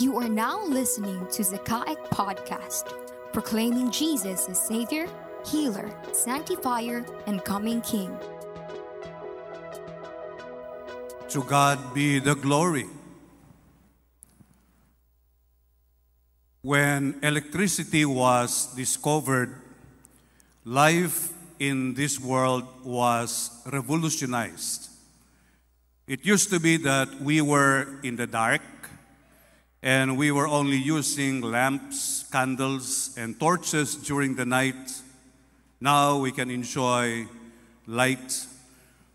You are now listening to Zakaic Podcast, proclaiming Jesus as Savior, Healer, Sanctifier, and Coming King. To God be the glory. When electricity was discovered, life in this world was revolutionized. It used to be that we were in the dark and we were only using lamps, candles, and torches during the night. Now we can enjoy light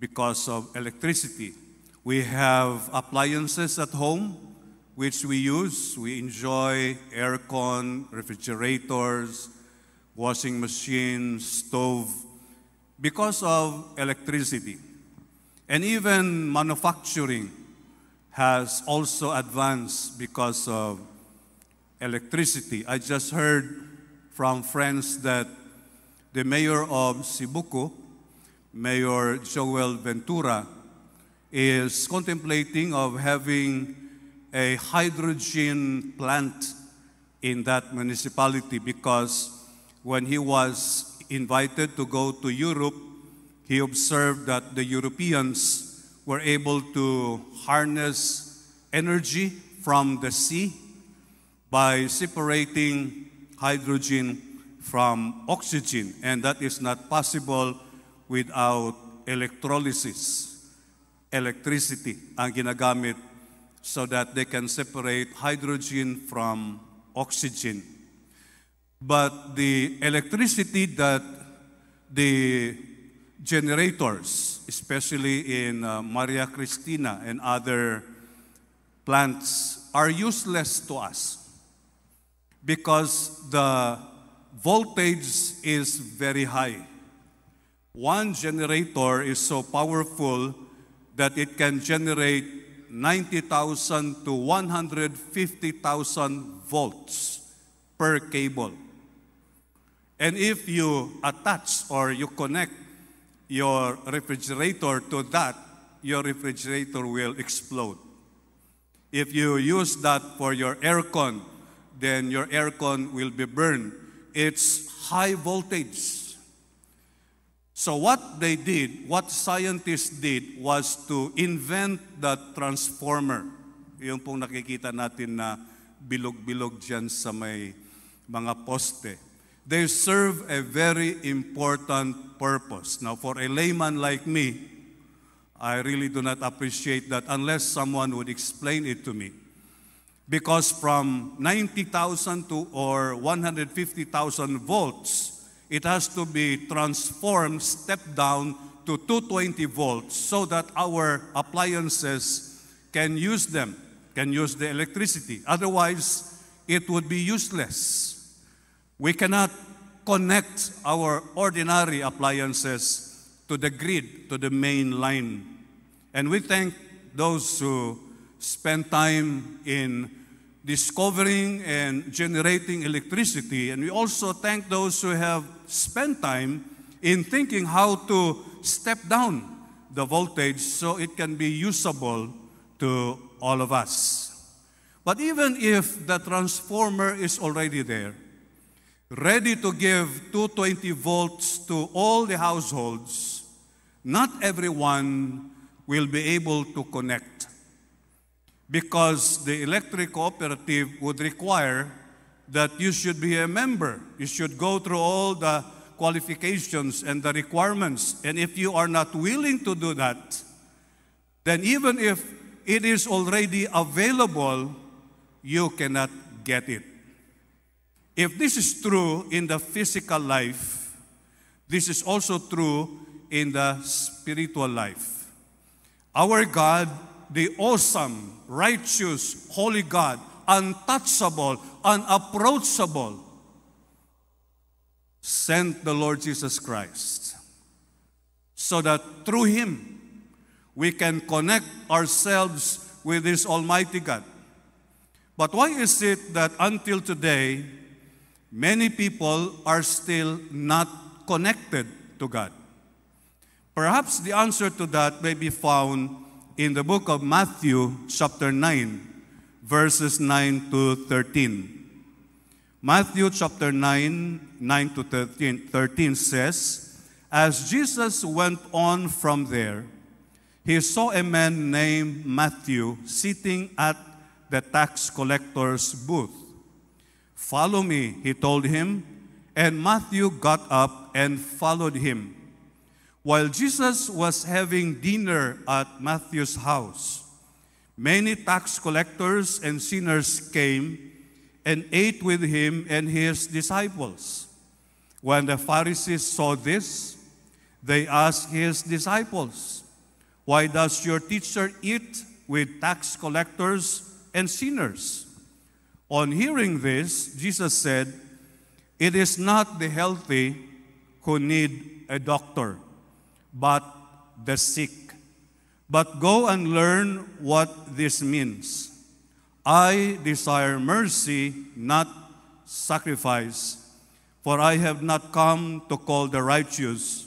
because of electricity. We have appliances at home which we use. We enjoy aircon, refrigerators, washing machine, stove because of electricity. And even manufacturing has also advanced because of electricity. I just heard from friends that the mayor of Sibuco, Mayor Joel Ventura, is contemplating of having a hydrogen plant in that municipality because when he was invited to go to Europe, he observed that the Europeans were able to harness energy from the sea by separating hydrogen from oxygen, and that is not possible without electrolysis. Electricity ang ginagamit so that they can separate hydrogen from oxygen. But the electricity that the generators, especially in uh, Maria Cristina and other plants, are useless to us because the voltage is very high. One generator is so powerful that it can generate 90,000 to 150,000 volts per cable. And if you attach or you connect your refrigerator to that, your refrigerator will explode. If you use that for your aircon, then your aircon will be burned. It's high voltage. So, what they did, what scientists did, was to invent the transformer. Yung pong nakikita natin na bilog-bilog dyan sa may mga poste. They serve a very important purpose. Now, for a layman like me, I really do not appreciate that unless someone would explain it to me. Because from 90,000 to or 150,000 volts, it has to be transformed, stepped down to 220 volts so that our appliances can use them, can use the electricity. Otherwise, it would be useless. We cannot connect our ordinary appliances to the grid, to the main line. And we thank those who spend time in discovering and generating electricity. And we also thank those who have spent time in thinking how to step down the voltage so it can be usable to all of us. But even if the transformer is already there, ready to give 220 volts to all the households, not everyone will be able to connect because the electric cooperative would require that you should be a member. You should go through all the qualifications and the requirements. And if you are not willing to do that, then even if it is already available, you cannot get it. If this is true in the physical life, this is also true in the spiritual life. Our God, the awesome, righteous, holy God, untouchable, unapproachable, sent the Lord Jesus Christ so that through Him we can connect ourselves with this Almighty God. But why is it that until today, many people are still not connected to God? Perhaps the answer to that may be found in the book of Matthew, chapter 9, verses 9 to 13. Matthew chapter 9, 9 to 13, 13 says, As Jesus went on from there, he saw a man named Matthew sitting at the tax collector's booth. Follow me, he told him, and Matthew got up and followed him. While Jesus was having dinner at Matthew's house, many tax collectors and sinners came and ate with him and his disciples. When the Pharisees saw this, they asked his disciples, Why does your teacher eat with tax collectors and sinners? On hearing this, Jesus said, It is not the healthy who need a doctor but the sick. But go and learn what this means. I desire mercy, not sacrifice, for I have not come to call the righteous,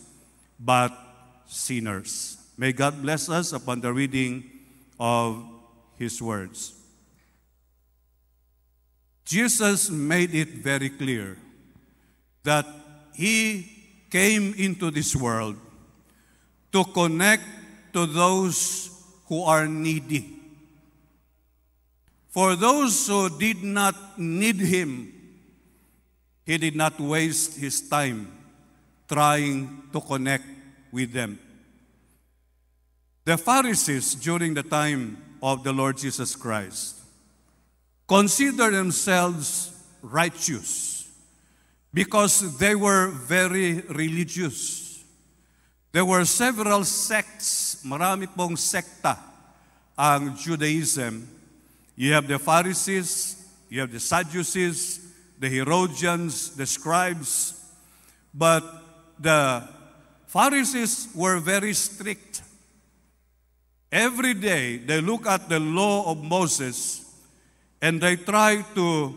but sinners. May God bless us upon the reading of His words. Jesus made it very clear that He came into this world to connect to those who are needy. For those who did not need him, he did not waste his time trying to connect with them. The Pharisees, during the time of the Lord Jesus Christ, considered themselves righteous because they were very religious. There were several sects, marami pong sekta ang Judaism. You have the Pharisees, you have the Sadducees, the Herodians, the scribes. But the Pharisees were very strict. Every day they look at the law of Moses and they try to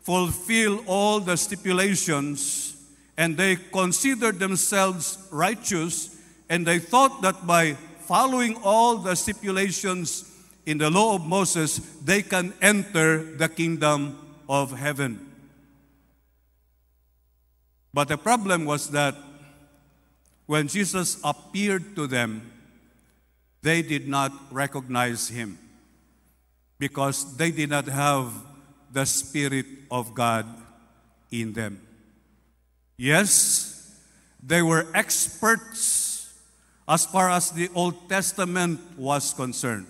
fulfill all the stipulations and they considered themselves righteous, and they thought that by following all the stipulations in the law of Moses, they can enter the kingdom of heaven. But the problem was that when Jesus appeared to them, they did not recognize him because they did not have the Spirit of God in them. Yes, they were experts as far as the Old Testament was concerned.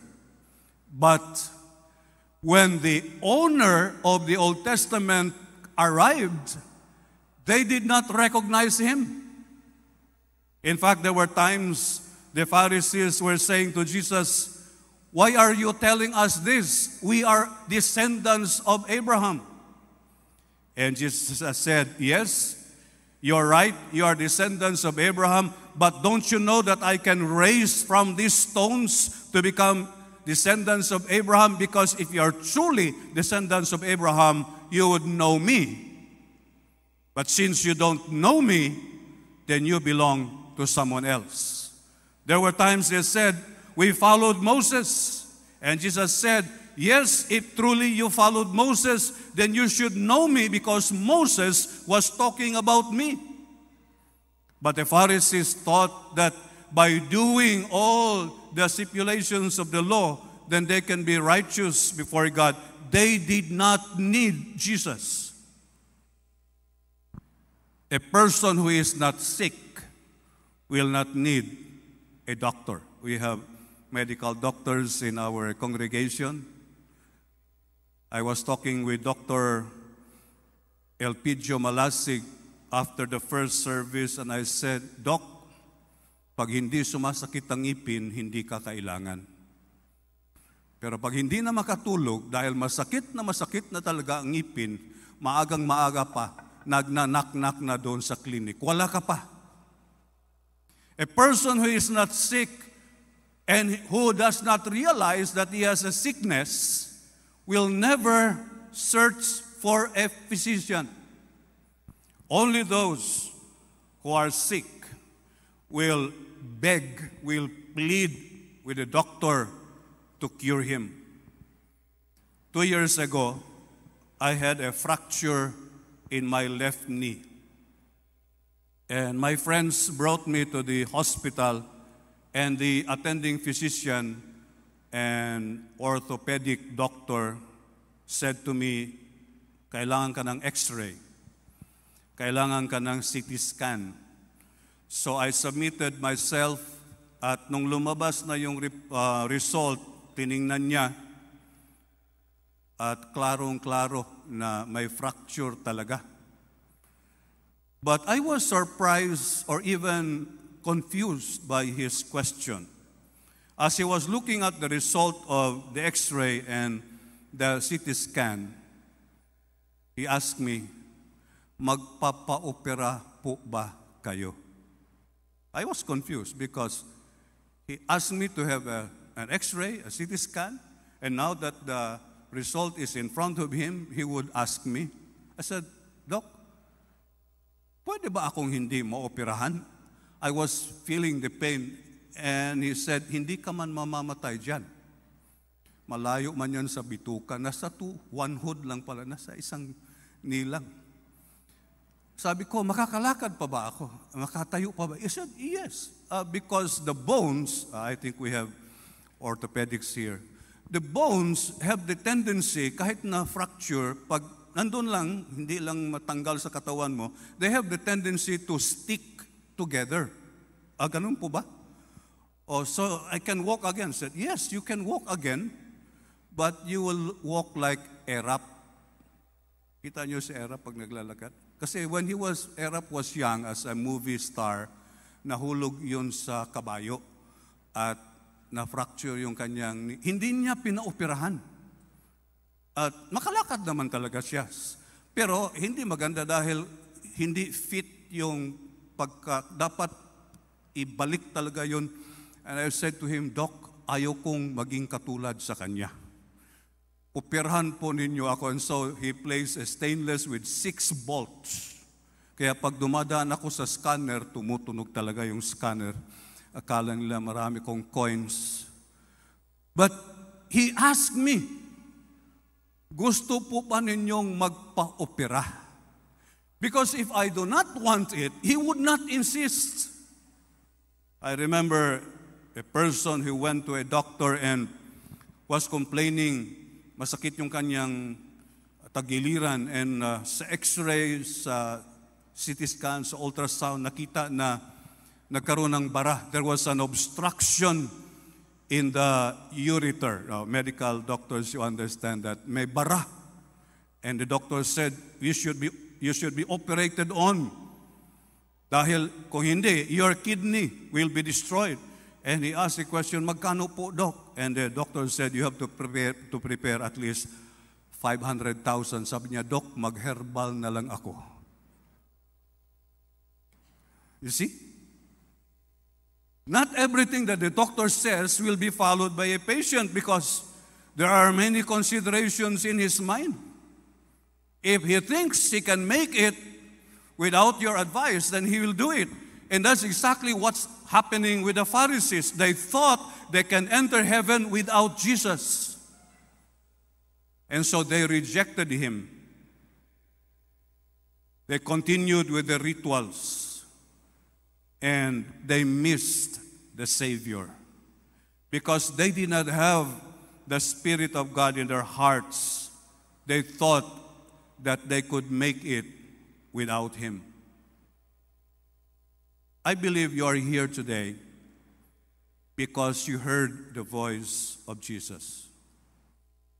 But when the owner of the Old Testament arrived, they did not recognize him. In fact, there were times the Pharisees were saying to Jesus, Why are you telling us this? We are descendants of Abraham. And Jesus said, Yes, you're right, you are descendants of Abraham, but don't you know that I can raise from these stones to become descendants of Abraham? Because if you are truly descendants of Abraham, you would know me. But since you don't know me, then you belong to someone else. There were times they said, We followed Moses. And Jesus said, Yes, if truly you followed Moses, then you should know me because Moses was talking about me. But the Pharisees thought that by doing all the stipulations of the law, then they can be righteous before God. They did not need Jesus. A person who is not sick will not need a doctor. We have medical doctors in our congregation. I was talking with Dr. Elpidio Malasig after the first service and I said, Doc, pag hindi sumasakit ang ngipin, hindi ka kailangan. Pero pag hindi na makatulog, dahil masakit na masakit na talaga ang ngipin, maagang maaga pa, nagnanak-nak na doon sa klinik. Wala ka pa. A person who is not sick and who does not realize that he has a sickness will never search for a physician. Only those who are sick will beg, will plead with a doctor to cure him. Two years ago, I had a fracture in my left knee. And my friends brought me to the hospital, and the attending physician and orthopedic doctor said to me, kailangan ka ng x-ray. Kailangan ka ng CT scan. So I submitted myself at nung lumabas na yung uh, result, tiningnan niya at klarong-klaro na may fracture talaga. But I was surprised or even confused by his question. As he was looking at the result of the x ray and the CT scan, he asked me, Magpapaopera po ba kayo? I was confused because he asked me to have a, an x ray, a CT scan, and now that the result is in front of him, he would ask me. I said, Doc, pwede ba akong hindi maoperahan? I was feeling the pain and he said, hindi ka man mamamatay dyan. Malayo man yan sa bituka. Nasa two, one hood lang pala, nasa isang nilang. Sabi ko, makakalakad pa ba ako? Makatayo pa ba? He said, yes. Uh, because the bones, uh, I think we have orthopedics here, the bones have the tendency, kahit na fracture, pag nandun lang, hindi lang matanggal sa katawan mo, they have the tendency to stick together. Ah, ganun po ba? Oh, so I can walk again. Said, yes, you can walk again, but you will walk like Erap. Kita niyo si Erap pag naglalakad? Kasi when he was, Erap was young as a movie star, nahulog yun sa kabayo at na-fracture yung kanyang, hindi niya pinaoperahan. At makalakad naman talaga siya. Pero hindi maganda dahil hindi fit yung pagka, dapat ibalik talaga yun. And I said to him, Doc, ayaw kong maging katulad sa kanya. Operahan po ninyo ako. And so he placed a stainless with six bolts. Kaya pag dumadaan ako sa scanner, tumutunog talaga yung scanner. Akala nila marami kong coins. But he asked me, gusto po ba ninyong magpa-opera? Because if I do not want it, he would not insist. I remember a person who went to a doctor and was complaining, masakit yung kanyang tagiliran and uh, sa x-ray, sa CT scan, sa ultrasound, nakita na nagkaroon ng bara. There was an obstruction in the ureter. Uh, medical doctors, you understand that. May bara. And the doctor said, you should be, you should be operated on. Dahil kung hindi, your kidney will be destroyed. And he asked the question, magkano po, doc? And the doctor said, you have to prepare, to prepare at least 500,000. Sabi niya, doc, mag-herbal na lang ako. You see? Not everything that the doctor says will be followed by a patient because there are many considerations in his mind. If he thinks he can make it without your advice, then he will do it. And that's exactly what's happening with the Pharisees. They thought they can enter heaven without Jesus. And so they rejected him. They continued with the rituals and they missed the Savior because they did not have the Spirit of God in their hearts. They thought that they could make it without Him. I believe you are here today because you heard the voice of Jesus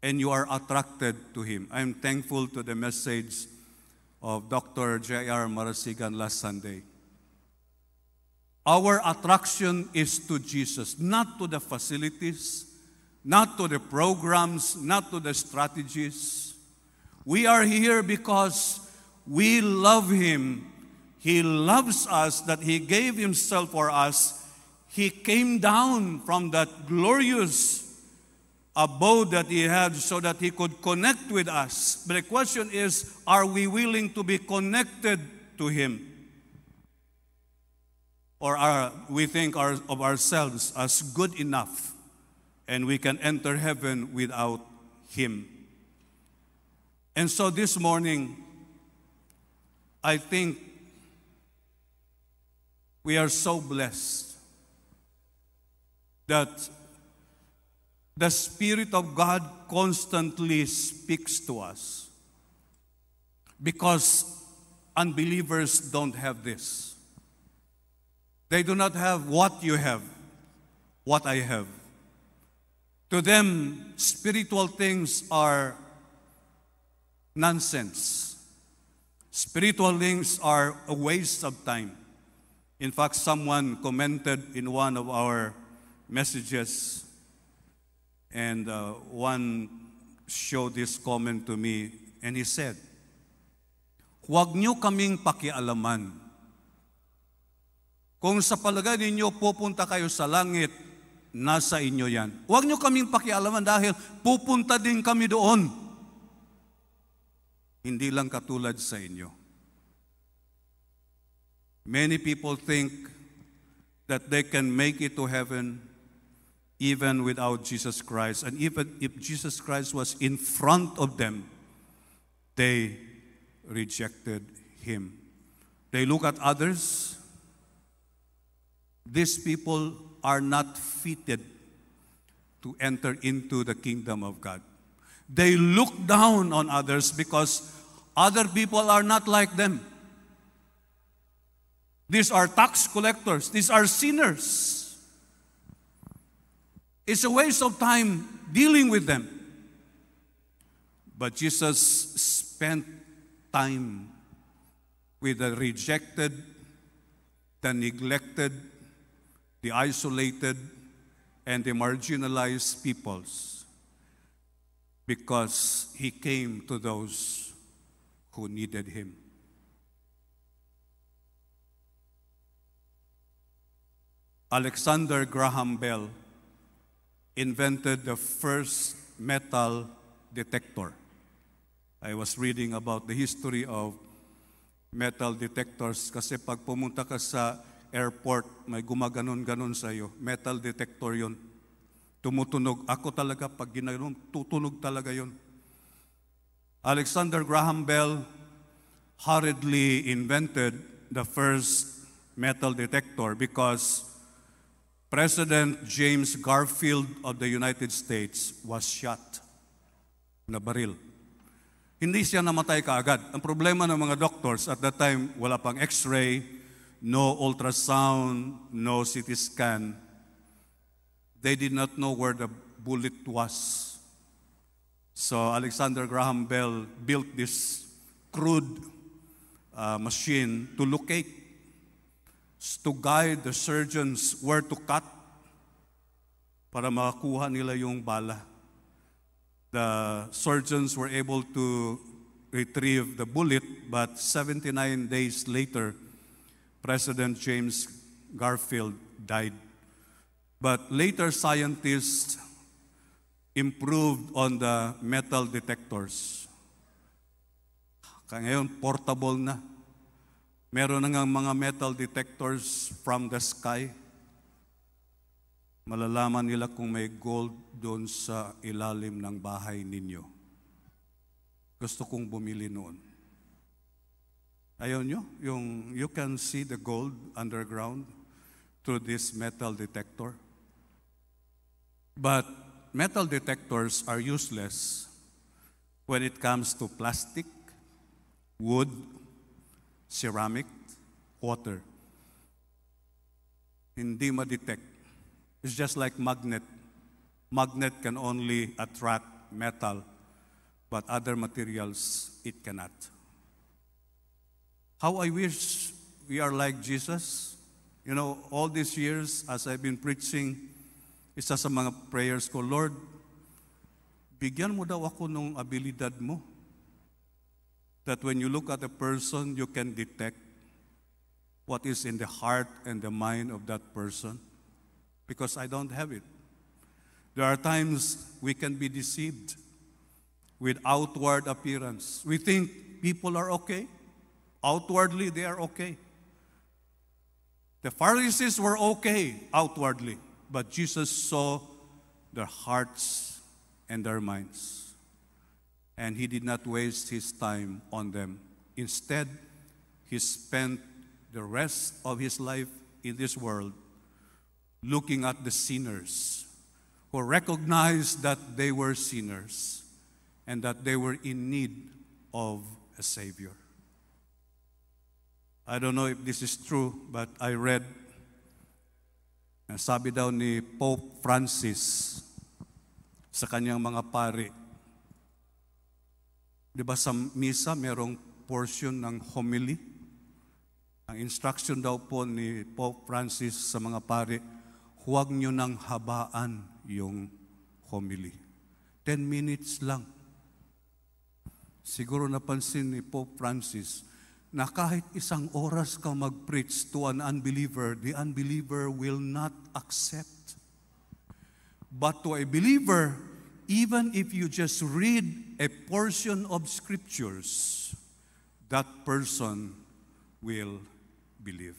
and you are attracted to Him. I'm thankful to the message of Dr. J.R. Marasigan last Sunday. Our attraction is to Jesus, not to the facilities, not to the programs, not to the strategies. We are here because we love Him. He loves us, that He gave Himself for us. He came down from that glorious abode that He had so that He could connect with us. But the question is are we willing to be connected to Him? or our, we think our, of ourselves as good enough and we can enter heaven without Him. And so this morning, I think we are so blessed that the Spirit of God constantly speaks to us because unbelievers don't have this. They do not have what you have, what I have. To them, spiritual things are nonsense. Spiritual things are a waste of time. In fact, someone commented in one of our messages, and uh, one showed this comment to me, and he said, Huwag niyo kaming pakialaman. Kung sa palagay ninyo pupunta kayo sa langit, nasa inyo yan. Huwag niyo kaming pakialaman dahil pupunta din kami doon. Hindi lang katulad sa inyo. Many people think that they can make it to heaven even without Jesus Christ. And even if Jesus Christ was in front of them, they rejected him. They look at others. These people are not fitted to enter into the kingdom of God. They look down on others because other people are not like them. These are tax collectors, these are sinners. It's a waste of time dealing with them. But Jesus spent time with the rejected, the neglected, the isolated, and the marginalized peoples because he came to those who needed him. Alexander Graham Bell invented the first metal detector. I was reading about the history of metal detectors kasi pag pumunta ka sa airport, may gumaganon-ganon sa iyo. Metal detector yon. Tumutunog. Ako talaga, pag ginanon, tutunog talaga yon. Alexander Graham Bell hurriedly invented the first metal detector because President James Garfield of the United States was shot na baril. Hindi siya namatay kaagad. Ang problema ng mga doctors at that time, wala pang x-ray, no ultrasound, no CT scan. They did not know where the bullet was. So Alexander Graham Bell built this crude uh, machine to locate to guide the surgeons where to cut para makakuha nila yung bala. The surgeons were able to retrieve the bullet, but 79 days later, President James Garfield died. But later scientists improved on the metal detectors. Ngayon, portable na. Meron na nga mga metal detectors from the sky. Malalaman nila kung may gold doon sa ilalim ng bahay ninyo. Gusto kong bumili noon. Ayaw nyo? Yung you can see the gold underground through this metal detector. But metal detectors are useless when it comes to plastic, wood, ceramic, water. Hindi ma-detect. It's just like magnet. Magnet can only attract metal, but other materials it cannot. How I wish we are like Jesus. You know, all these years as I've been preaching, isa sa mga prayers ko, Lord, bigyan mo daw ako ng abilidad mo that when you look at a person, you can detect what is in the heart and the mind of that person because I don't have it. There are times we can be deceived with outward appearance. We think people are okay, outwardly, they are okay. The Pharisees were okay outwardly, but Jesus saw their hearts and their minds. And he did not waste his time on them. Instead, he spent the rest of his life in this world looking at the sinners who recognized that they were sinners and that they were in need of a Savior. I don't know if this is true, but I read, sabi daw ni Pope Francis sa kanyang mga pari, di ba sa misa merong portion ng homily? Ang instruction daw po ni Pope Francis sa mga pari, huwag nyo nang habaan yung homily. Ten minutes lang. Siguro napansin ni Pope Francis na kahit isang oras ka mag-preach to an unbeliever, the unbeliever will not accept. But to a believer, even if you just read a portion of scriptures, that person will believe.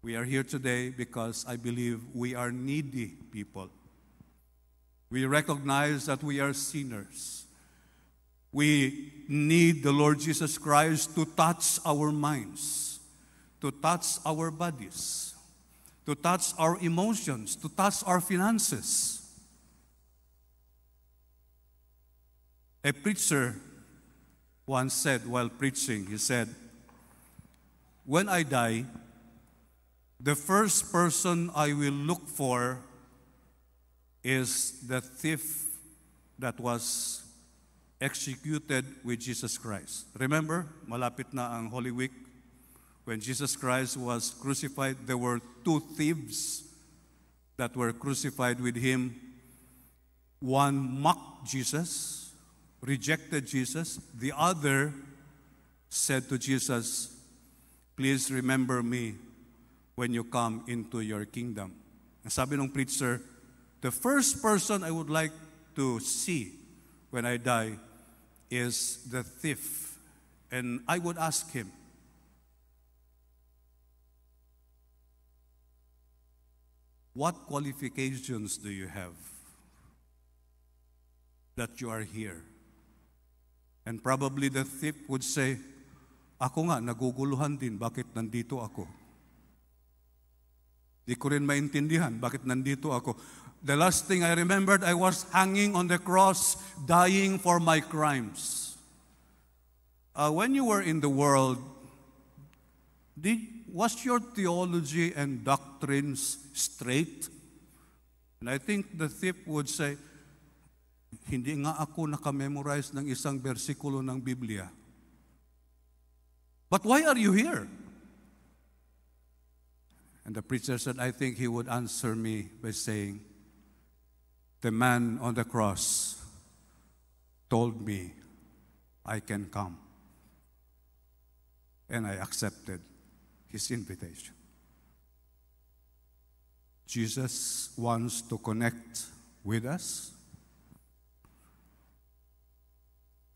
We are here today because I believe we are needy people. We recognize that we are sinners. We need the Lord Jesus Christ to touch our minds, to touch our bodies, to touch our emotions, to touch our finances. A preacher once said while preaching, he said, When I die, the first person I will look for is the thief that was executed with Jesus Christ. Remember, malapit na ang Holy Week. When Jesus Christ was crucified, there were two thieves that were crucified with him. One mocked Jesus, rejected Jesus. The other said to Jesus, Please remember me when you come into your kingdom. Ang sabi ng preacher, the first person I would like to see when I die is the thief. And I would ask him, What qualifications do you have that you are here? And probably the thief would say, Ako nga, naguguluhan din, bakit nandito ako? Di ko rin maintindihan, bakit nandito ako? The last thing I remembered, I was hanging on the cross, dying for my crimes. Uh, when you were in the world, did, was your theology and doctrines straight? And I think the thief would say, hindi nga ako nakamemorize ng isang bersikulo ng Biblia. But why are you here? And the preacher said, I think he would answer me by saying, The man on the cross told me I can come. And I accepted his invitation. Jesus wants to connect with us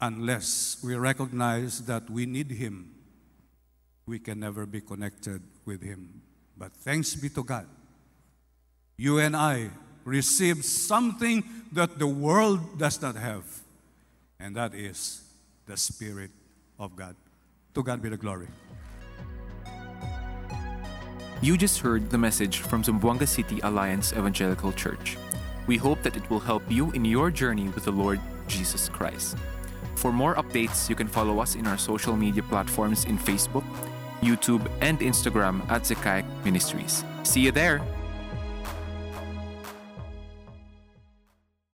unless we recognize that we need him we can never be connected with him but thanks be to god you and i receive something that the world does not have and that is the spirit of god to god be the glory You just heard the message from Zamboanga City Alliance Evangelical Church. We hope that it will help you in your journey with the Lord Jesus Christ. For more updates, you can follow us in our social media platforms in Facebook, YouTube, and Instagram at Zekayak Ministries. See you there!